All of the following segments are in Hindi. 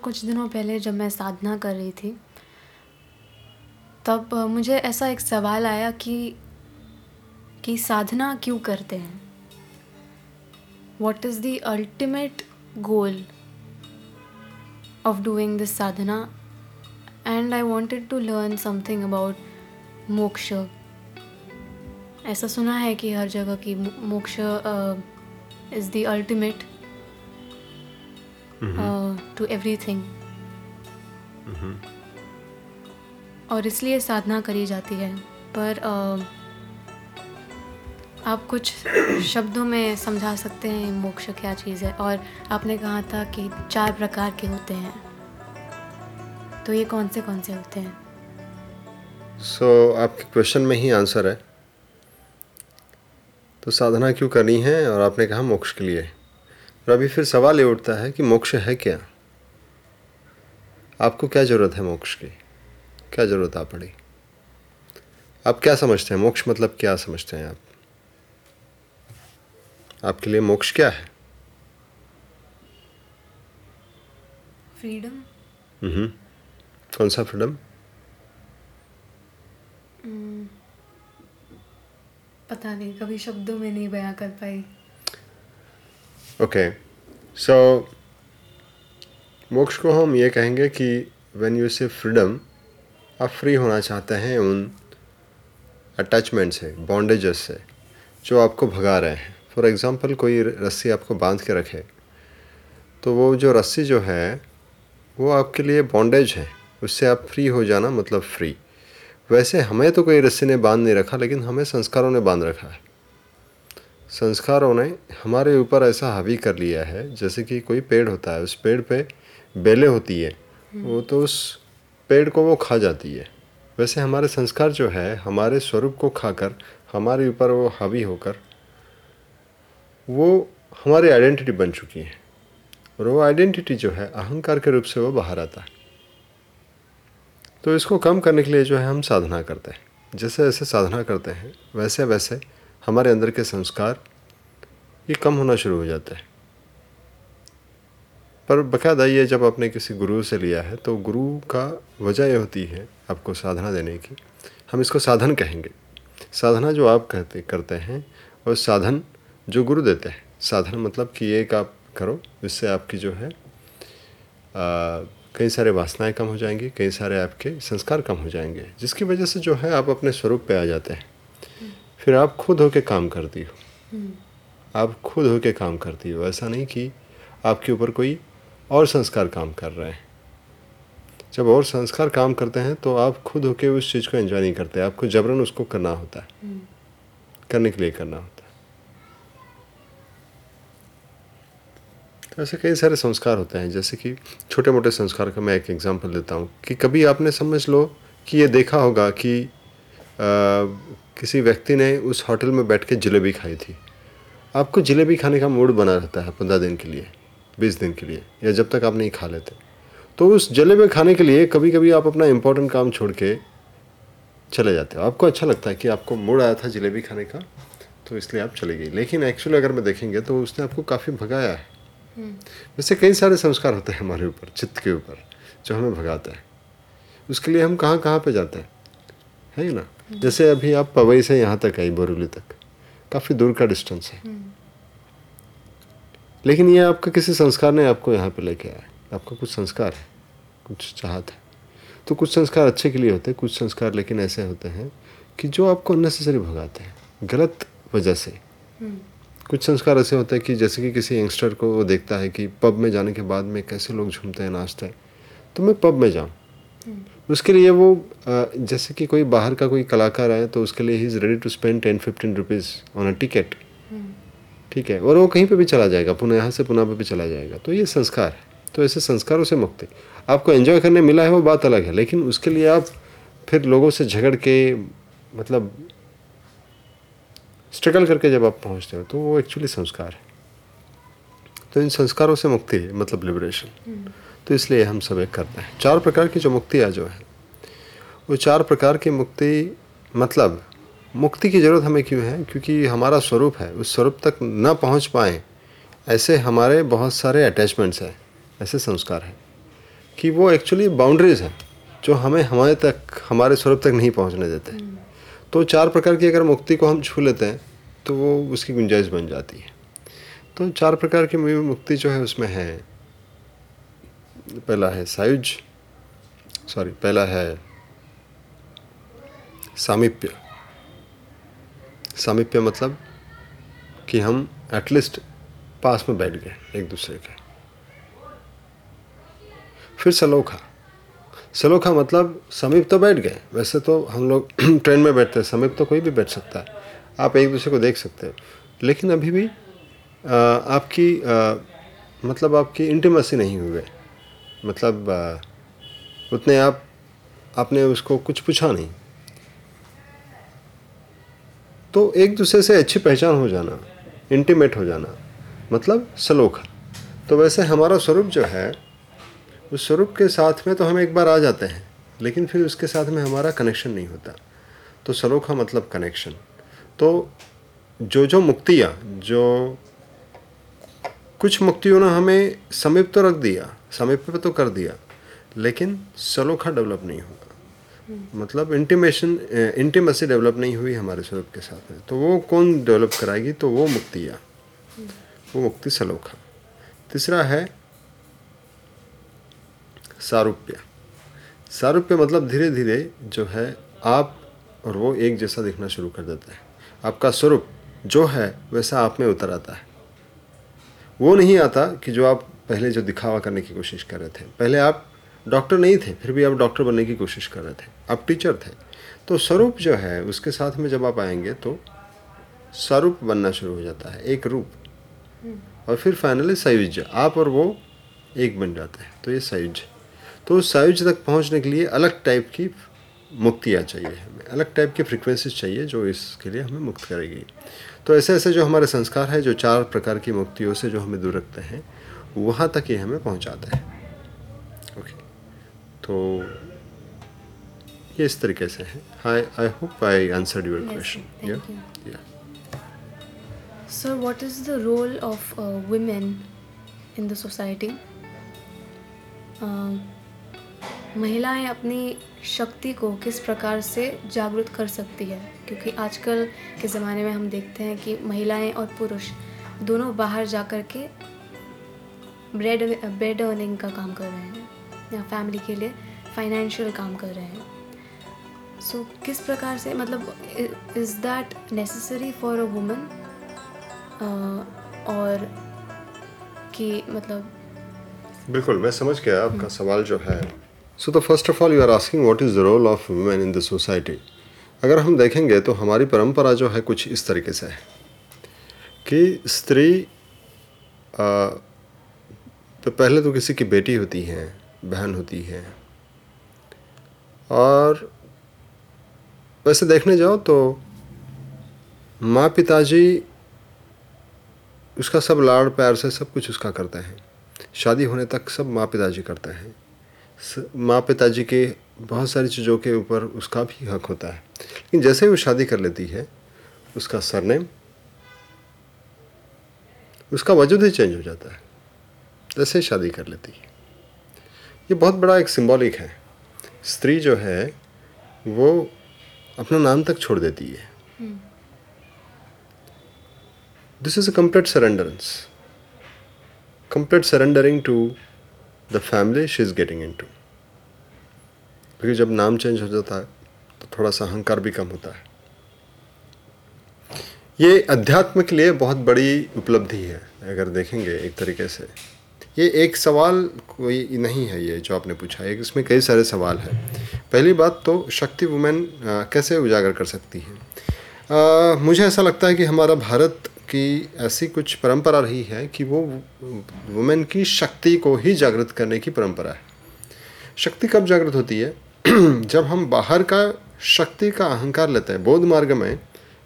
कुछ दिनों पहले जब मैं साधना कर रही थी, तब मुझे ऐसा एक सवाल आया कि कि साधना क्यों करते हैं? What is the ultimate goal of doing this sadhana? And I wanted to learn something about moksha. ऐसा सुना है कि हर जगह की moksha is the ultimate to everything और इसलिए साधना करी जाती है। पर uh, आप कुछ शब्दों में समझा सकते हैं मोक्ष क्या चीज़ है। और आपने कहा था कि चार प्रकार के होते हैं। तो ये कौन से कौन से होते हैं? सो so, आपके क्वेश्चन में ही आंसर है। तो साधना क्यों करनी है और आपने कहा मोक्ष के लिए? और अभी फिर सवाल ये उठता है कि मोक्ष है क्या? आपको क्या ज़रूरत है मोक्ष की? क्या ज़रूरत आ पड़ी? आप क्या समझते हैं? मोक्ष मतलब क्या समझते हैं आप? आपके लिए मोक्ष क्या है? Freedom hmm. कौन सा फ्रीडम पता नहीं कभी शब्दों में नहीं बयां कर पाई। ओके सो मोक्ष को हम ये कहेंगे कि व्हेन यू से फ्रीडम आप फ्री होना चाहते हैं उन अटैचमेंट से बॉन्डेजेस से, जो आपको भगा रहे हैं। फॉर एग्ज़ाम्पल कोई रस्सी आपको बाँध के रखे तो वो जो रस्सी जो है, वो आपके लिए बॉन्डेज है। उससे आप फ्री हो जाना मतलब फ्री वैसे हमें तो कोई रस्सी ने बाँध नहीं रखा, लेकिन हमें संस्कारों ने बाँध रखा है। संस्कारों ने हमारे ऊपर ऐसा हावी कर लिया है, जैसे कि कोई पेड़ होता है, उस पेड़ पे बेलें होती है, वो तो उस पेड़ को वो खा जाती है। वैसे हमारे संस्कार जो है, हमारे स्वरूप को खाकर, हमारे ऊपर वो हावी होकर, वो हमारी आइडेंटिटी बन चुकी है, और वो आइडेंटिटी जो है, अहंकार के रूप से वो बाहर आता है। तो इसको कम करने के लिए जो है, हम साधना करते हैं। जैसे जैसे साधना करते हैं वैसे वैसे हमारे अंदर के संस्कार, ये कम होना शुरू हो जाते हैं। पर बकायदा ये जब आपने किसी गुरु से लिया है तो गुरु का वजह यह होती है आपको साधना देने की। हम इसको साधन कहेंगे। साधना जो आप कहते, करते हैं और साधन जो गुरु देते हैं। साधन मतलब कि एक आप करो जिससे आपकी जो है कई सारे वासनाएँ कम हो जाएँगी, कई सारे आपके संस्कार कम हो जाएँगे। जिसकी वजह से जो है आप अपने स्वरूप पे आ जाते हैं। फिर आप खुद होके काम करती हो। आप खुद होके काम करती हो। ऐसा नहीं कि आपके ऊपर कोई और संस्कार काम कर रहे हैं। जब और संस्कार काम करते हैं तो आप खुद होके उस चीज़ को एंजॉय नहीं करते। आपको जबरन उसको करना होता है। करने के लिए करना होता है। तो ऐसे कई सारे संस्कार होते हैं। जैसे कि छोटे मोटे संस्कार का मैं एक एग्जांपल देता हूँ कि कभी आपने समझ लो कि ये देखा होगा कि किसी व्यक्ति ने उस होटल में बैठ के जलेबी खाई थी। आपको जलेबी खाने का मूड बना रहता है पंद्रह दिन के लिए बीस दिन के लिए या जब तक आप नहीं खा लेते। तो उस जलेबी खाने के लिए कभी कभी आप अपना इम्पोर्टेंट काम छोड़ के चले जाते हो। आपको अच्छा लगता है कि आपको मूड आया था जलेबी खाने का तो इसलिए आप चले गई लेकिन एक्चुअली अगर मैं देखेंगे तो उसने आपको काफ़ी भगाया है। हम्म। वैसे कई सारे संस्कार होते हैं हमारे ऊपर चित्त के ऊपर जो हमें भगाता है। उसके लिए हम कहाँ कहाँ पे जाते हैं है ना? जैसे अभी आप पवई से यहाँ तक आई बोरीवली तक काफ़ी दूर का डिस्टेंस है। लेकिन ये आपका किसी संस्कार ने आपको यहाँ पे लेके आया आपका कुछ संस्कार है कुछ चाहत है। तो कुछ संस्कार अच्छे के लिए होते हैं कुछ संस्कार लेकिन ऐसे होते हैं कि जो आपको अननेसेसरी भगाते हैं गलत वजह से। कुछ संस्कार ऐसे होते हैं कि जैसे कि किसी यंगस्टर को वो देखता है कि पब में जाने के बाद में कैसे लोग झूमते हैं नाचते हैं। तो मैं पब में जाऊँ। उसके लिए वो जैसे कि कोई बाहर का कोई कलाकार आए तो उसके लिए ही is ready to spend ten fifteen rupees on a ticket ठीक है? और वो कहीं पे भी चला जाएगा पुनः यहाँ से पुनः पे भी चला जाएगा। तो ये संस्कार है। तो ऐसे संस्कारों से मुक्ति। आपको एंजॉय करने मिला है वो बात अलग है। लेकिन उसके लिए आप फिर लोगों से झगड़ के मतलब स्ट्रगल करके जब आप पहुँचते हो तो वो एक्चुअली संस्कार है। तो इन संस्कारों से मुक्ति है मतलब लिबरेशन तो इसलिए हम सब एक करते हैं। चार प्रकार की जो मुक्तियाँ जो है वो चार प्रकार की मुक्ति मतलब मुक्ति की ज़रूरत हमें क्यों है? क्योंकि हमारा स्वरूप है। उस स्वरूप तक न पहुँच पाए ऐसे हमारे बहुत सारे अटैचमेंट्स हैं ऐसे संस्कार हैं कि वो एक्चुअली बाउंड्रीज हैं जो हमें हमारे तक हमारे स्वरूप तक नहीं पहुँचने देते। तो चार प्रकार की अगर मुक्ति को हम छू लेते हैं तो वो उसकी गुंजाइश बन जाती है। तो चार प्रकार की मुक्ति जो है उसमें है। पहला है सायुज सॉरी पहला है सामिप्य। सामिप्य मतलब कि हम एटलीस्ट पास में बैठ गए एक दूसरे के। फिर सलोखा। सलोखा मतलब समीप तो बैठ गए, वैसे तो हम लोग ट्रेन में बैठते हैं, समीप तो कोई भी बैठ सकता है। आप एक दूसरे को देख सकते हो। लेकिन अभी भी आपकी मतलब आपकी इंटीमेसी नहीं हुए। मतलब उतने आप, आपने उसको कुछ पूछा नहीं। तो एक दूसरे से अच्छी पहचान हो जाना इंटीमेट हो जाना मतलब सलोखा तो वैसे हमारा स्वरूप जो है, उस स्वरूप के साथ में तो हम एक बार आ जाते हैं, लेकिन फिर उसके साथ में हमारा कनेक्शन नहीं होता। तो सलोखा मतलब कनेक्शन तो जो जो मुक्तियाँ, जो कुछ मुक्तियों ने हमें समीप तो रख दिया, समीप पे तो कर दिया, लेकिन सलोखा डेवलप नहीं हुआ। मतलब इंटीमेशन इंटीमेसी डेवलप नहीं हुई हमारे स्वरूप के साथ में। तो वो कौन डेवलप कराएगी? तो वो मुक्तियाँ। वो मुक्ति सलोखा। तीसरा है सारूप्य। सारूप्य मतलब धीरे धीरे जो है, आप और वो एक जैसा दिखना शुरू कर देता है। आपका स्वरूप जो है, वैसा आप में उतर आता है। वो नहीं आता कि जो आप पहले जो दिखावा करने की कोशिश कर रहे थे। पहले आप डॉक्टर नहीं थे, फिर भी आप डॉक्टर बनने की कोशिश कर रहे थे। आप टीचर थे। तो स्वरूप जो है, उसके साथ में जब आप आएँगे तो स्वरूप बनना शुरू हो जाता है, एक रूप। और फिर फाइनली सयुज आप और वो एक बन जाते हैं। तो ये सयुज तो उस सायुज तक पहुँचने के लिए अलग टाइप की मुक्तियाँ चाहिए हमें। अलग टाइप की फ्रिक्वेंसीज चाहिए जो इसके लिए हमें मुक्त करेगी। तो ऐसे ऐसे जो हमारे संस्कार है जो चार प्रकार की मुक्तियों से जो हमें दूर रखते हैं वहाँ तक ये हमें पहुँचाते हैं। ओके तो ये इस तरीके से है। I I hope I answered your question या is the role of uh, women in the society? Uh, महिलाएँ अपनी शक्ति को किस प्रकार से जागृत कर सकती है? क्योंकि आजकल के ज़माने में हम देखते हैं कि महिलाएँ और पुरुष दोनों बाहर जा कर के ब्रेड ब्रेड अर्निंग का काम कर रहे हैं या फैमिली के लिए फाइनेंशियल काम कर रहे हैं। सो so, किस प्रकार से मतलब is that necessary for a woman और कि मतलब बिल्कुल मैं समझ गया आपका सवाल जो है। So the first of all you are asking what is the role of women in the society अगर हम देखेंगे तो हमारी परंपरा जो है कुछ इस तरीके से है कि स्त्री तो पहले तो किसी की बेटी होती है, बहन होती है। और वैसे देखने जाओ तो माँ पिताजी उसका सब लाड़ प्यार से सब कुछ उसका करते हैं। शादी होने तक सब माँ पिताजी करते हैं। माँ पिताजी के बहुत सारी चीज़ों के ऊपर उसका भी हक होता है। लेकिन जैसे ही वो शादी कर लेती है उसका सरनेम उसका वजूद ही चेंज हो जाता है जैसे ही शादी कर लेती है। ये बहुत बड़ा एक सिंबॉलिक है। स्त्री जो है वो अपना नाम तक छोड़ देती है। This is a complete surrenderance complete surrendering to the family she is getting in to क्योंकि जब नाम चेंज हो जाता है तो थोड़ा सा अहंकार भी कम होता है। ये अध्यात्म के लिए बहुत बड़ी उपलब्धि है, अगर देखेंगे एक तरीके से। ये एक सवाल कोई नहीं है ये जो आपने पूछा है इसमें कई सारे सवाल हैं। पहली बात तो शक्ति वुमेन कैसे उजागर कर सकती है? मुझे ऐसा लगता है कि हमारा भारत की ऐसी कुछ परंपरा रही है कि वो वुमेन की शक्ति को ही जागृत करने की परंपरा है। शक्ति कब जागृत होती है? जब हम बाहर का शक्ति का अहंकार लेते हैं। बौद्ध मार्ग में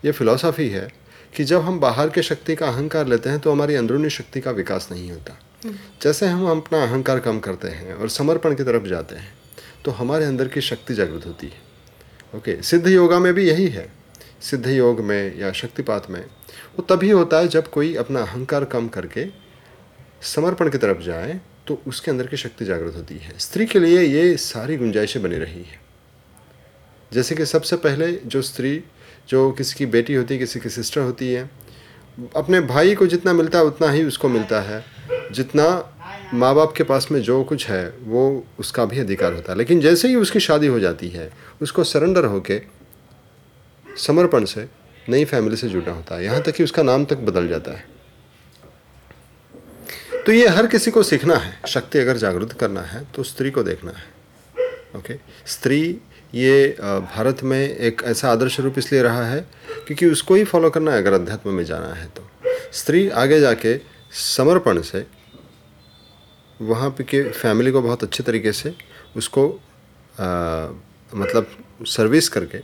ये फिलॉसफी है कि जब हम बाहर के शक्ति का अहंकार लेते हैं तो हमारी अंदरूनी शक्ति का विकास नहीं होता। जैसे हम अपना अहंकार कम करते हैं और समर्पण की तरफ़ जाते हैं तो हमारे अंदर की शक्ति जागृत होती है। ओके सिद्ध योगा में भी यही है। सिद्ध योग में या शक्तिपात में वो तभी होता है जब कोई अपना अहंकार कम करके समर्पण की तरफ़ जाए तो उसके अंदर की शक्ति जागृत होती है। स्त्री के लिए ये सारी गुंजाइशें बनी रही है। जैसे कि सबसे पहले जो स्त्री, जो किसी की बेटी होती है, किसी की सिस्टर होती है, अपने भाई को जितना मिलता है, उतना ही उसको मिलता है। जितना माँ बाप के पास में जो कुछ है, वो उसका भी अधिकार होता है। लेकिन जैसे ही उसकी शादी हो जाती है, उसको सरेंडर होके, समर्पण से, नई फैमिली से जुड़ना होता है। यहाँ तक कि उसका नाम तक बदल जाता है। तो ये हर किसी को सीखना है। शक्ति अगर जागृत करना है तो स्त्री को देखना है। ओके स्त्री ये भारत में एक ऐसा आदर्श रूप इसलिए रहा है क्योंकि उसको ही फॉलो करना है अगर अध्यात्म में जाना है तो। स्त्री आगे जाके समर्पण से वहाँ के फैमिली को बहुत अच्छे तरीके से उसको आ, मतलब सर्विस करके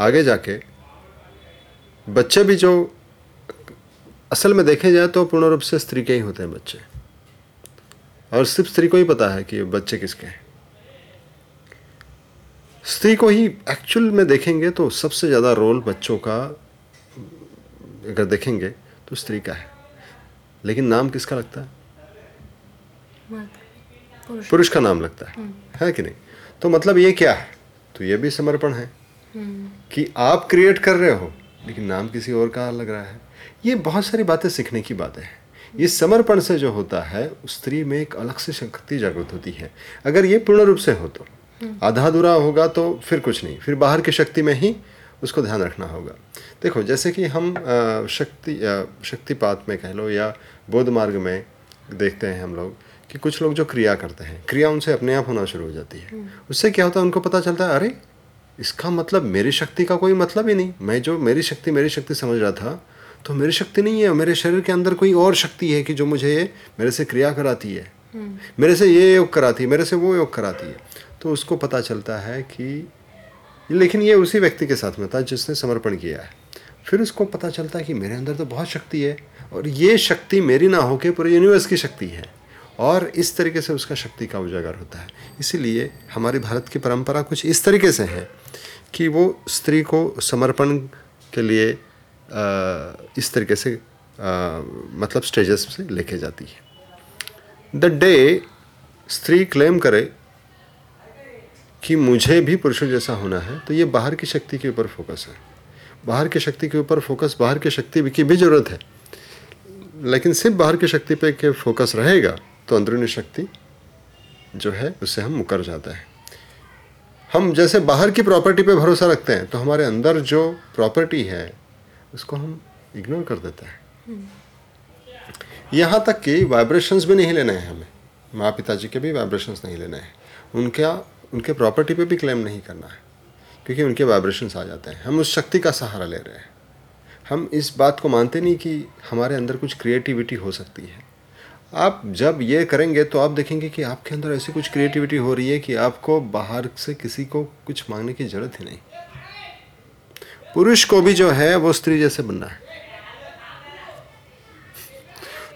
आगे जाके बच्चे भी जो असल में देखे जाए तो पूर्ण रूप से स्त्री के ही होते हैं बच्चे। और सिर्फ़ स्त्री को ही पता है कि बच्चे किसके हैं। स्त्री को ही एक्चुअल में देखेंगे तो सबसे ज़्यादा रोल बच्चों का अगर देखेंगे तो स्त्री का है। लेकिन नाम किसका लगता है? पुरुष। का नाम लगता है। हम्म। है कि नहीं? तो मतलब ये क्या है? तो ये भी समर्पण है हम्म। कि आप क्रिएट कर रहे हो लेकिन नाम किसी और का लग रहा है। ये बहुत सारी बातें सीखने की बातें हैं। ये समर्पण से जो होता है स्त्री में एक अलग से शक्ति जागृत होती है। अगर ये पूर्ण रूप से हो तो। आधा अधूरा होगा तो फिर कुछ नहीं। फिर बाहर की शक्ति में ही उसको ध्यान रखना होगा। देखो जैसे कि हम शक्ति शक्तिपात में कह लो या बौद्ध मार्ग में देखते हैं हम लोग कि कुछ लोग जो क्रिया करते हैं क्रिया उनसे अपने आप होना शुरू हो जाती है। हम्म। उससे क्या होता है उनको पता चलता है अरे इसका मतलब मेरी शक्ति का कोई मतलब ही नहीं। मैं जो मेरी शक्ति मेरी शक्ति समझ रहा था तो मेरी शक्ति नहीं है। मेरे शरीर के अंदर कोई और शक्ति है कि जो मुझे ये मेरे से क्रिया कराती है। हम्म। मेरे से ये योग कराती है मेरे से वो योग कराती है। तो उसको पता चलता है कि लेकिन ये उसी व्यक्ति के साथ में था जिसने समर्पण किया है। फिर उसको पता चलता है कि मेरे अंदर तो बहुत शक्ति है और ये शक्ति मेरी ना होकर पूरे यूनिवर्स की शक्ति है और इस तरीके से उसका शक्ति का उजागर होता है। इसीलिए हमारी भारत की परंपरा कुछ इस तरीके से है कि वो स्त्री को समर्पण के लिए इस तरीके से मतलब स्टेजेस से लेके जाती है। द डे स्त्री क्लेम करे कि मुझे भी पुरुषों जैसा होना है तो ये बाहर की शक्ति के ऊपर फोकस है। बाहर की शक्ति के ऊपर फोकस बाहर की शक्ति की भी ज़रूरत है। लेकिन सिर्फ़ बाहर की शक्ति पे के फोकस रहेगा तो अंदरूनी शक्ति जो है, उससे हम मुकर जाते हैं। हम जैसे बाहर की प्रॉपर्टी पे भरोसा रखते हैं तो हमारे अंदर जो प्रॉपर्टी है, उसको हम इग्नोर कर देते हैं। यहाँ तक कि वाइब्रेशंस भी नहीं लेने हैं हमें। माँ पिताजी के भी वाइब्रेशंस नहीं लेने हैं। उनका उनके प्रॉपर्टी पे भी क्लेम नहीं करना है, क्योंकि उनके वाइब्रेशंस आ जाते हैं। हम उस शक्ति का सहारा ले रहे हैं। हम इस बात को मानते नहीं कि हमारे अंदर कुछ क्रिएटिविटी हो सकती है। आप जब ये करेंगे तो आप देखेंगे कि आपके अंदर ऐसी कुछ क्रिएटिविटी हो रही है कि आपको बाहर से किसी को कुछ मांगने की ज़रूरत ही नहीं। पुरुष को भी जो है, वो स्त्री जैसे बनना है।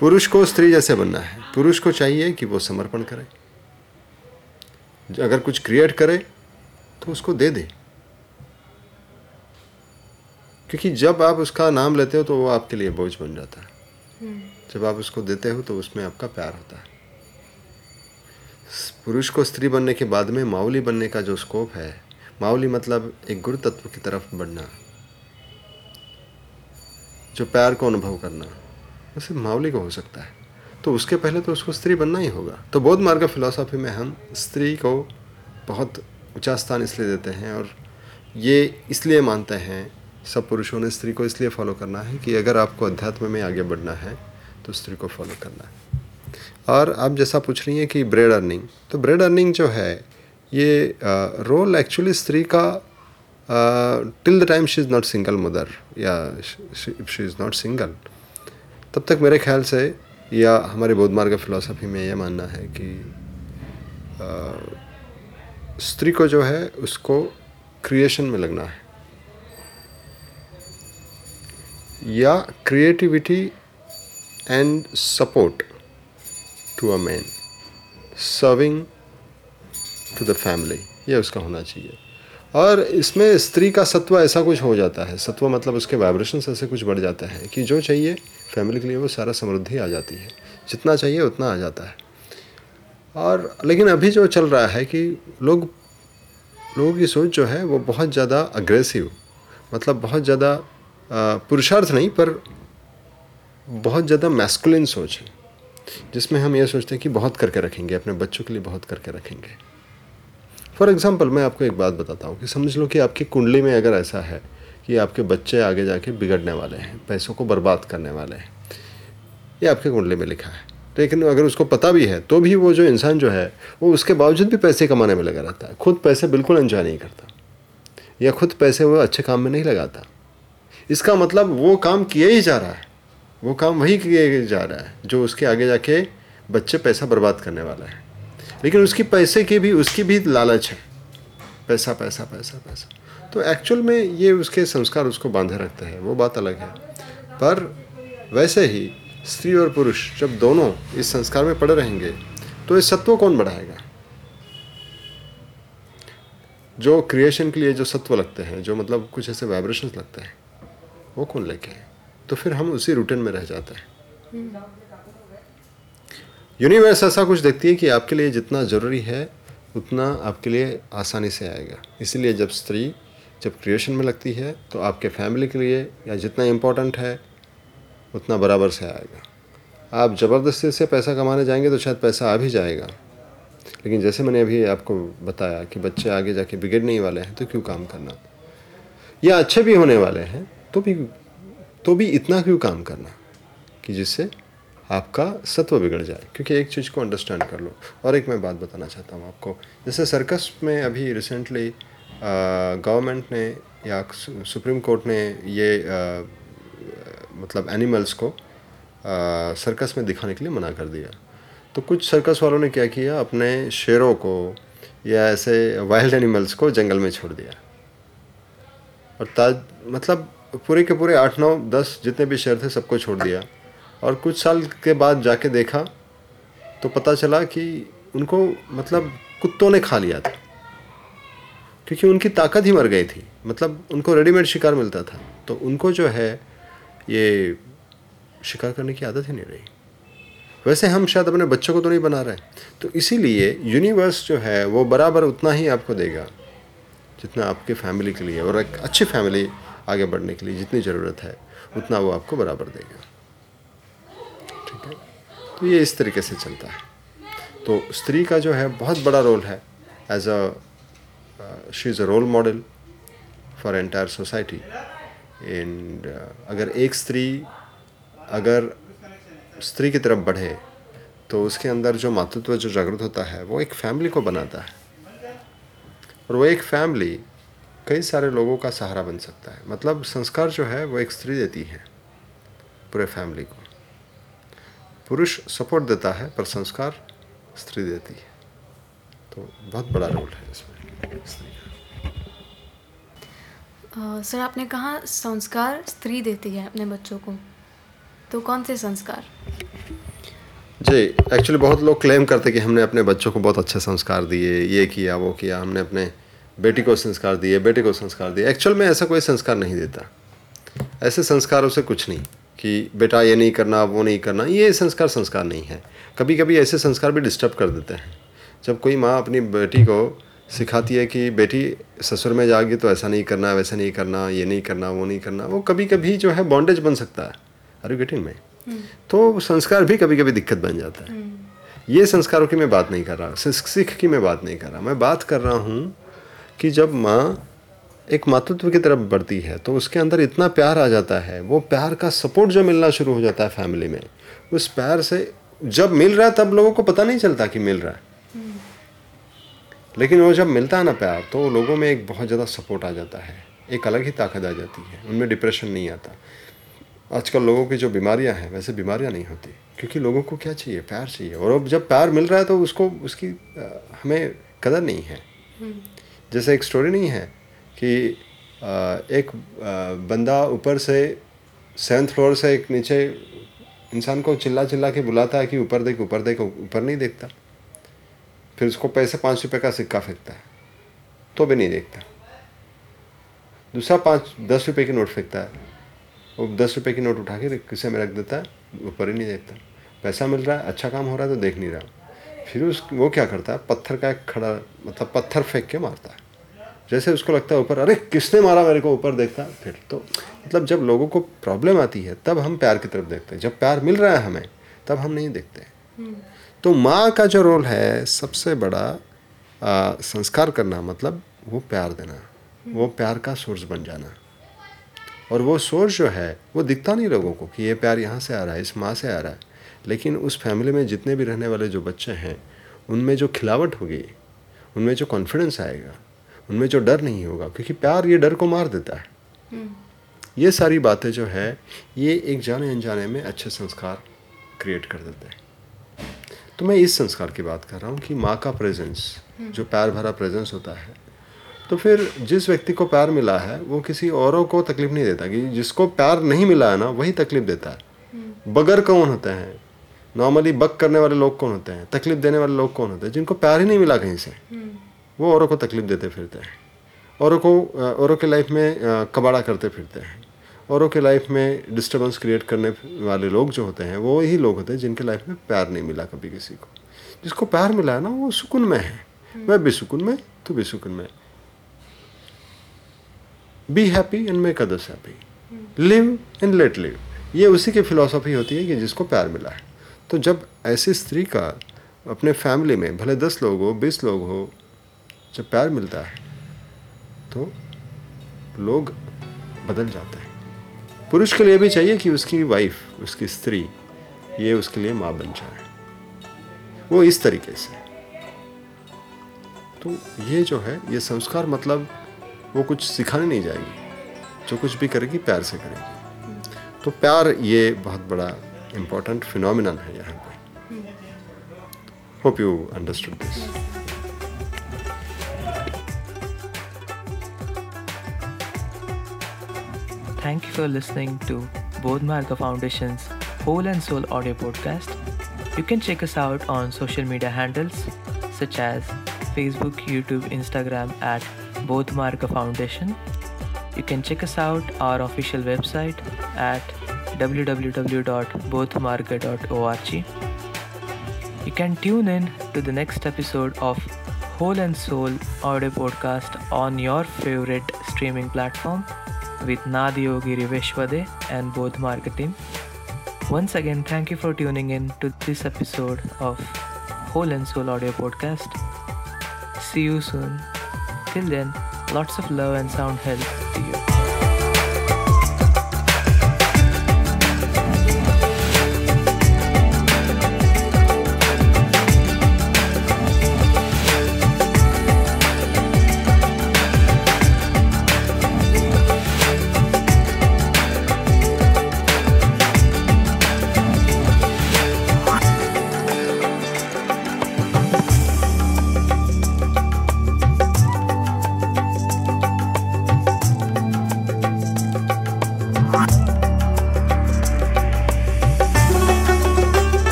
पुरुष को स्त्री जैसे बनना है। पुरुष को चाहिए कि वो समर्पण करे। अगर कुछ क्रिएट करे तो उसको दे दे। क्योंकि जब आप उसका नाम लेते हो तो वो आपके लिए बोझ बन जाता है। हम्म। जब आप उसको देते हो तो उसमें आपका प्यार होता है। पुरुष को स्त्री बनने के बाद में माउली बनने का जो स्कोप है माउली मतलब एक गुरु तत्व की तरफ़ बढ़ना। जो प्यार को अनुभव करना वो सिर्फ़ माउली को हो सकता है। तो उसके पहले तो उसको स्त्री बनना ही होगा। तो बौद्ध मार्ग फिलोसॉफी में हम स्त्री को बहुत ऊँचा स्थान इसलिए देते हैं और ये इसलिए मानते हैं, सब पुरुषों ने स्त्री को इसलिए फॉलो करना है कि अगर आपको अध्यात्म में आगे बढ़ना है तो स्त्री को फॉलो करना है। और आप जैसा पूछ रही हैं कि ब्रेड अर्निंग तो ब्रेड अर्निंग जो है, ये रोल एक्चुअली स्त्री का till the time she is not single mother या शी इज़ नॉट सिंगल तब तक मेरे ख्याल से या हमारे बौद्ध मार्ग फिलोसफी में यह मानना है कि स्त्री को जो है उसको क्रिएशन में लगना है। या creativity and support to a man serving to the family यह उसका होना चाहिए। और इसमें स्त्री का सत्व ऐसा कुछ हो जाता है। सत्व मतलब उसके वाइब्रेशन ऐसे कुछ बढ़ जाता है कि जो चाहिए फैमिली के लिए वो सारा समृद्धि आ जाती है। जितना चाहिए उतना आ जाता है। और लेकिन अभी जो चल रहा है कि लोग, लोगों की सोच जो है वो बहुत ज़्यादा अग्रेसिव मतलब बहुत ज़्यादा पुरुषार्थ नहीं, पर बहुत ज़्यादा मैस्कुलिन सोच है। जिसमें हम ये सोचते हैं कि बहुत करके रखेंगे, अपने बच्चों के लिए बहुत करके रखेंगे। फॉर एग्ज़ाम्पल मैं आपको एक बात बताता हूँ कि समझ लो कि आपकी कुंडली में अगर ऐसा है कि आपके बच्चे आगे जाके बिगड़ने वाले हैं, पैसों को बर्बाद करने वाले हैं, ये आपके कुंडली में लिखा है। लेकिन अगर उसको पता भी है तो भी वो जो इंसान जो है, वो उसके बावजूद भी पैसे कमाने में लगा रहता है। खुद पैसे बिल्कुल एंजॉय नहीं करता। या खुद पैसे वो अच्छे काम में नहीं लगाता। इसका मतलब वो काम किया ही जा रहा है। वो काम वही किया जा रहा है, जो उसके आगे जाके बच्चे पैसा बर्बाद करने वाला है। लेकिन उसकी पैसे की भी, उसकी भी लालच है। पैसा पैसा पैसा पैसा। तो एक्चुअल में ये उसके संस्कार उसको बांधे रखते हैं, वो बात अलग है। पर वैसे ही स्त्री और पुरुष जब दोनों इस संस्कार में पड़े रहेंगे तो इस सत्व कौन बढ़ाएगा? जो क्रिएशन के लिए जो सत्व लगते हैं, जो मतलब कुछ ऐसे वाइब्रेशन लगते हैं, वो कौन लेके है तो फिर हम उसी रूटीन में रह जाते हैं। यूनिवर्स ऐसा कुछ देखती है कि आपके लिए जितना ज़रूरी है, उतना आपके लिए आसानी से आएगा। इसीलिए जब स्त्री जब क्रिएशन में लगती है तो आपके फैमिली के लिए या जितना इम्पोर्टेंट है, उतना बराबर से आएगा। आप ज़बरदस्ती से पैसा कमाने जाएँगे तो शायद पैसा आ भी जाएगा। लेकिन जैसे मैंने अभी आपको बताया कि बच्चे आगे जाके बिगड़ने ही वाले हैं तो क्यों काम करना? या अच्छे भी होने वाले हैं तो भी तो भी इतना क्यों काम करना? कि जिससे आपका सत्व बिगड़ जाए क्योंकि एक चीज़ को अंडरस्टैंड कर लो। और एक मैं बात बताना चाहता हूँ आपको। जैसे सर्कस में अभी रिसेंटली गवर्नमेंट ने या सुप्रीम कोर्ट ने ये आ, मतलब एनिमल्स को आ, सर्कस में दिखाने के लिए मना कर दिया। तो कुछ सर्कस वालों ने क्या किया? अपने शेरों को या ऐसे वाइल्ड एनिमल्स को जंगल में छोड़ दिया। और ताज मतलब पूरे के पूरे आठ नौ दस जितने भी शेर थे सबको छोड़ दिया। और कुछ साल के बाद जाके देखा तो पता चला कि उनको मतलब कुत्तों ने खा लिया था। क्योंकि उनकी ताकत ही मर गई थी। मतलब उनको रेडीमेड शिकार मिलता था। तो उनको जो है, ये शिकार करने की आदत ही नहीं रही। वैसे हम शायद अपने बच्चों को तो नहीं बना रहे तो इसीलिए यूनिवर्स जो है, वो बराबर उतना ही आपको देगा, जितना आपके फैमिली के लिए और एक अच्छी फैमिली आगे बढ़ने के लिए जितनी ज़रूरत है, उतना वो आपको बराबर देगा। तो ये इस तरीके से चलता है। तो स्त्री का जो है बहुत बड़ा रोल है as a she is a role model for entire society and अगर एक स्त्री, अगर स्त्री की तरफ़ बढ़े तो उसके अंदर जो मातृत्व, जो जागृत होता है, वो एक फैमिली को बनाता है। और वो एक फैमिली कई सारे लोगों का सहारा बन सकता है। मतलब संस्कार जो है वो एक स्त्री देती है, पूरे फैमिली को। पुरुष सपोर्ट देता है पर संस्कार स्त्री देती है। तो बहुत बड़ा रोल है इसमें स्त्री सर आपने कहा संस्कार स्त्री देती है अपने बच्चों को। तो कौन से संस्कार? जी एक्चुअली बहुत लोग क्लेम करते कि हमने अपने बच्चों को बहुत अच्छे संस्कार दिए ये किया वो किया हमने अपने बेटी को संस्कार दिए बेटे को संस्कार दिए। एक्चुअल में ऐसा कोई संस्कार नहीं देता। ऐसे संस्कारों से कुछ नहीं। कि बेटा ये नहीं करना वो नहीं करना ये संस्कार संस्कार नहीं है। कभी कभी ऐसे संस्कार भी डिस्टर्ब कर देते हैं। जब कोई माँ अपनी बेटी को सिखाती है कि बेटी ससुर में जाएगी तो ऐसा नहीं करना वैसा नहीं करना ये नहीं करना वो नहीं करना वो कभी कभी जो है बॉन्डेज बन सकता है। अरे गेटिंग में। तो संस्कार भी कभी कभी दिक्कत बन जाता है। हम्म। ये संस्कारों की मैं बात नहीं कर रहा सिख की मैं बात नहीं कर रहा। मैं बात कर रहा हूँ कि जब माँ एक मातृत्व की तरफ़ बढ़ती है तो उसके अंदर इतना प्यार आ जाता है वो प्यार का सपोर्ट जो मिलना शुरू हो जाता है फैमिली में उस प्यार से जब मिल रहा है तब लोगों को पता नहीं चलता कि मिल रहा है। लेकिन वो जब मिलता है ना प्यार तो लोगों में एक बहुत ज़्यादा सपोर्ट आ जाता है एक अलग ही ताकत आ जाती है उनमें डिप्रेशन नहीं आता। आजकल लोगों की जो बीमारियाँ हैं वैसे बीमारियाँ नहीं होती क्योंकि लोगों को क्या चाहिए? प्यार चाहिए। और अब जब प्यार मिल रहा है तो उसको उसकी हमें कदर नहीं है। जैसे एक स्टोरी नहीं है कि एक बंदा ऊपर से सेवन्थ फ्लोर से एक नीचे इंसान को चिल्ला चिल्ला के बुलाता है कि ऊपर देख ऊपर देख, ऊपर नहीं देखता। फिर उसको पैसे पाँच रुपये का सिक्का फेंकता है तो भी नहीं देखता। दूसरा पाँच, दस रुपये की नोट फेंकता है। वो दस रुपये की नोट उठा के किसे में रख देता है? ऊपर ही नहीं देखता। पैसा मिल रहा है अच्छा काम हो रहा है तो देख नहीं रहा। फिर उस, वो क्या करता है? पत्थर का एक खड़ा मतलब पत्थर फेंक के मारता है। जैसे उसको लगता है ऊपर अरे किसने मारा मेरे को ऊपर देखता? है फिर तो मतलब जब लोगों को प्रॉब्लम आती है तब हम प्यार की तरफ़ देखते हैं। जब प्यार मिल रहा है हमें तब हम नहीं देखते तो माँ का जो रोल है सबसे बड़ा आ, संस्कार करना मतलब वो प्यार देना वो प्यार का सोर्स बन जाना। और वो सोर्स जो है वो दिखता नहीं लोगों को कि ये प्यार यहाँ से आ रहा है इस माँ से आ रहा है। लेकिन उस फैमिली में जितने भी रहने वाले जो बच्चे हैं उनमें जो खिलावट होगी उनमें जो कॉन्फिडेंस आएगा उनमें जो डर नहीं होगा क्योंकि प्यार ये डर को मार देता है। ये सारी बातें जो है ये एक जाने अनजाने में अच्छे संस्कार क्रिएट कर देते हैं। तो मैं इस संस्कार की बात कर रहा हूँ कि माँ का प्रेजेंस जो प्यार भरा प्रेजेंस होता है तो फिर जिस व्यक्ति को प्यार मिला है वो किसी औरों को तकलीफ़ नहीं देता कि जिसको प्यार नहीं मिला है ना वही तकलीफ़ देता है। बगर कौन होते हैं? नॉर्मली बक करने वाले लोग कौन होते हैं? तकलीफ़ देने वाले लोग कौन होते हैं? जिनको प्यार ही नहीं मिला कहीं से। वो औरों को तकलीफ़ देते फिरते हैं। औरों को औरों के लाइफ में कबाड़ा करते फिरते हैं। औरों के लाइफ में डिस्टर्बेंस क्रिएट करने वाले लोग जो होते हैं वो ही लोग होते हैं जिनके लाइफ में प्यार नहीं मिला कभी किसी को। जिसको प्यार मिला है ना वो सुकून में है। मैं भी सुकून में तू भी सुकून में be happy and make others happy live and let live ये उसी की फिलॉसफी होती है कि जिसको प्यार मिला है। तो जब ऐसी स्त्री का अपने फैमिली में भले दस लोग हो बीस लोग हो जब प्यार मिलता है तो लोग बदल जाते हैं। पुरुष के लिए भी चाहिए कि उसकी वाइफ उसकी स्त्री, ये उसके लिए माँ बन जाए। वो इस तरीके से। तो ये जो है, ये संस्कार मतलब वो कुछ सिखाने नहीं जाएगी, जो कुछ भी करेगी, प्यार से करेगी। तो प्यार ये बहुत बड़ा इम्पोर्टेंट फिनोमिनन है यहाँ पे। Hope you understood this Thank you for listening to Bodhmarga Foundation's Whole and Soul audio podcast. You can check us out on social media handles such as Facebook, YouTube, Instagram at Bodhmarga Foundation. You can check us out our official website at www.bodhmarga.org. You can tune in to the next episode of Whole and Soul audio podcast on your favorite streaming platform with Nadiyogi Riveshwade and Bodhmarga Marketing. Once again, thank you for tuning in to this episode of Whole and Soul audio podcast. See you soon. Till then, lots of love and sound health to you.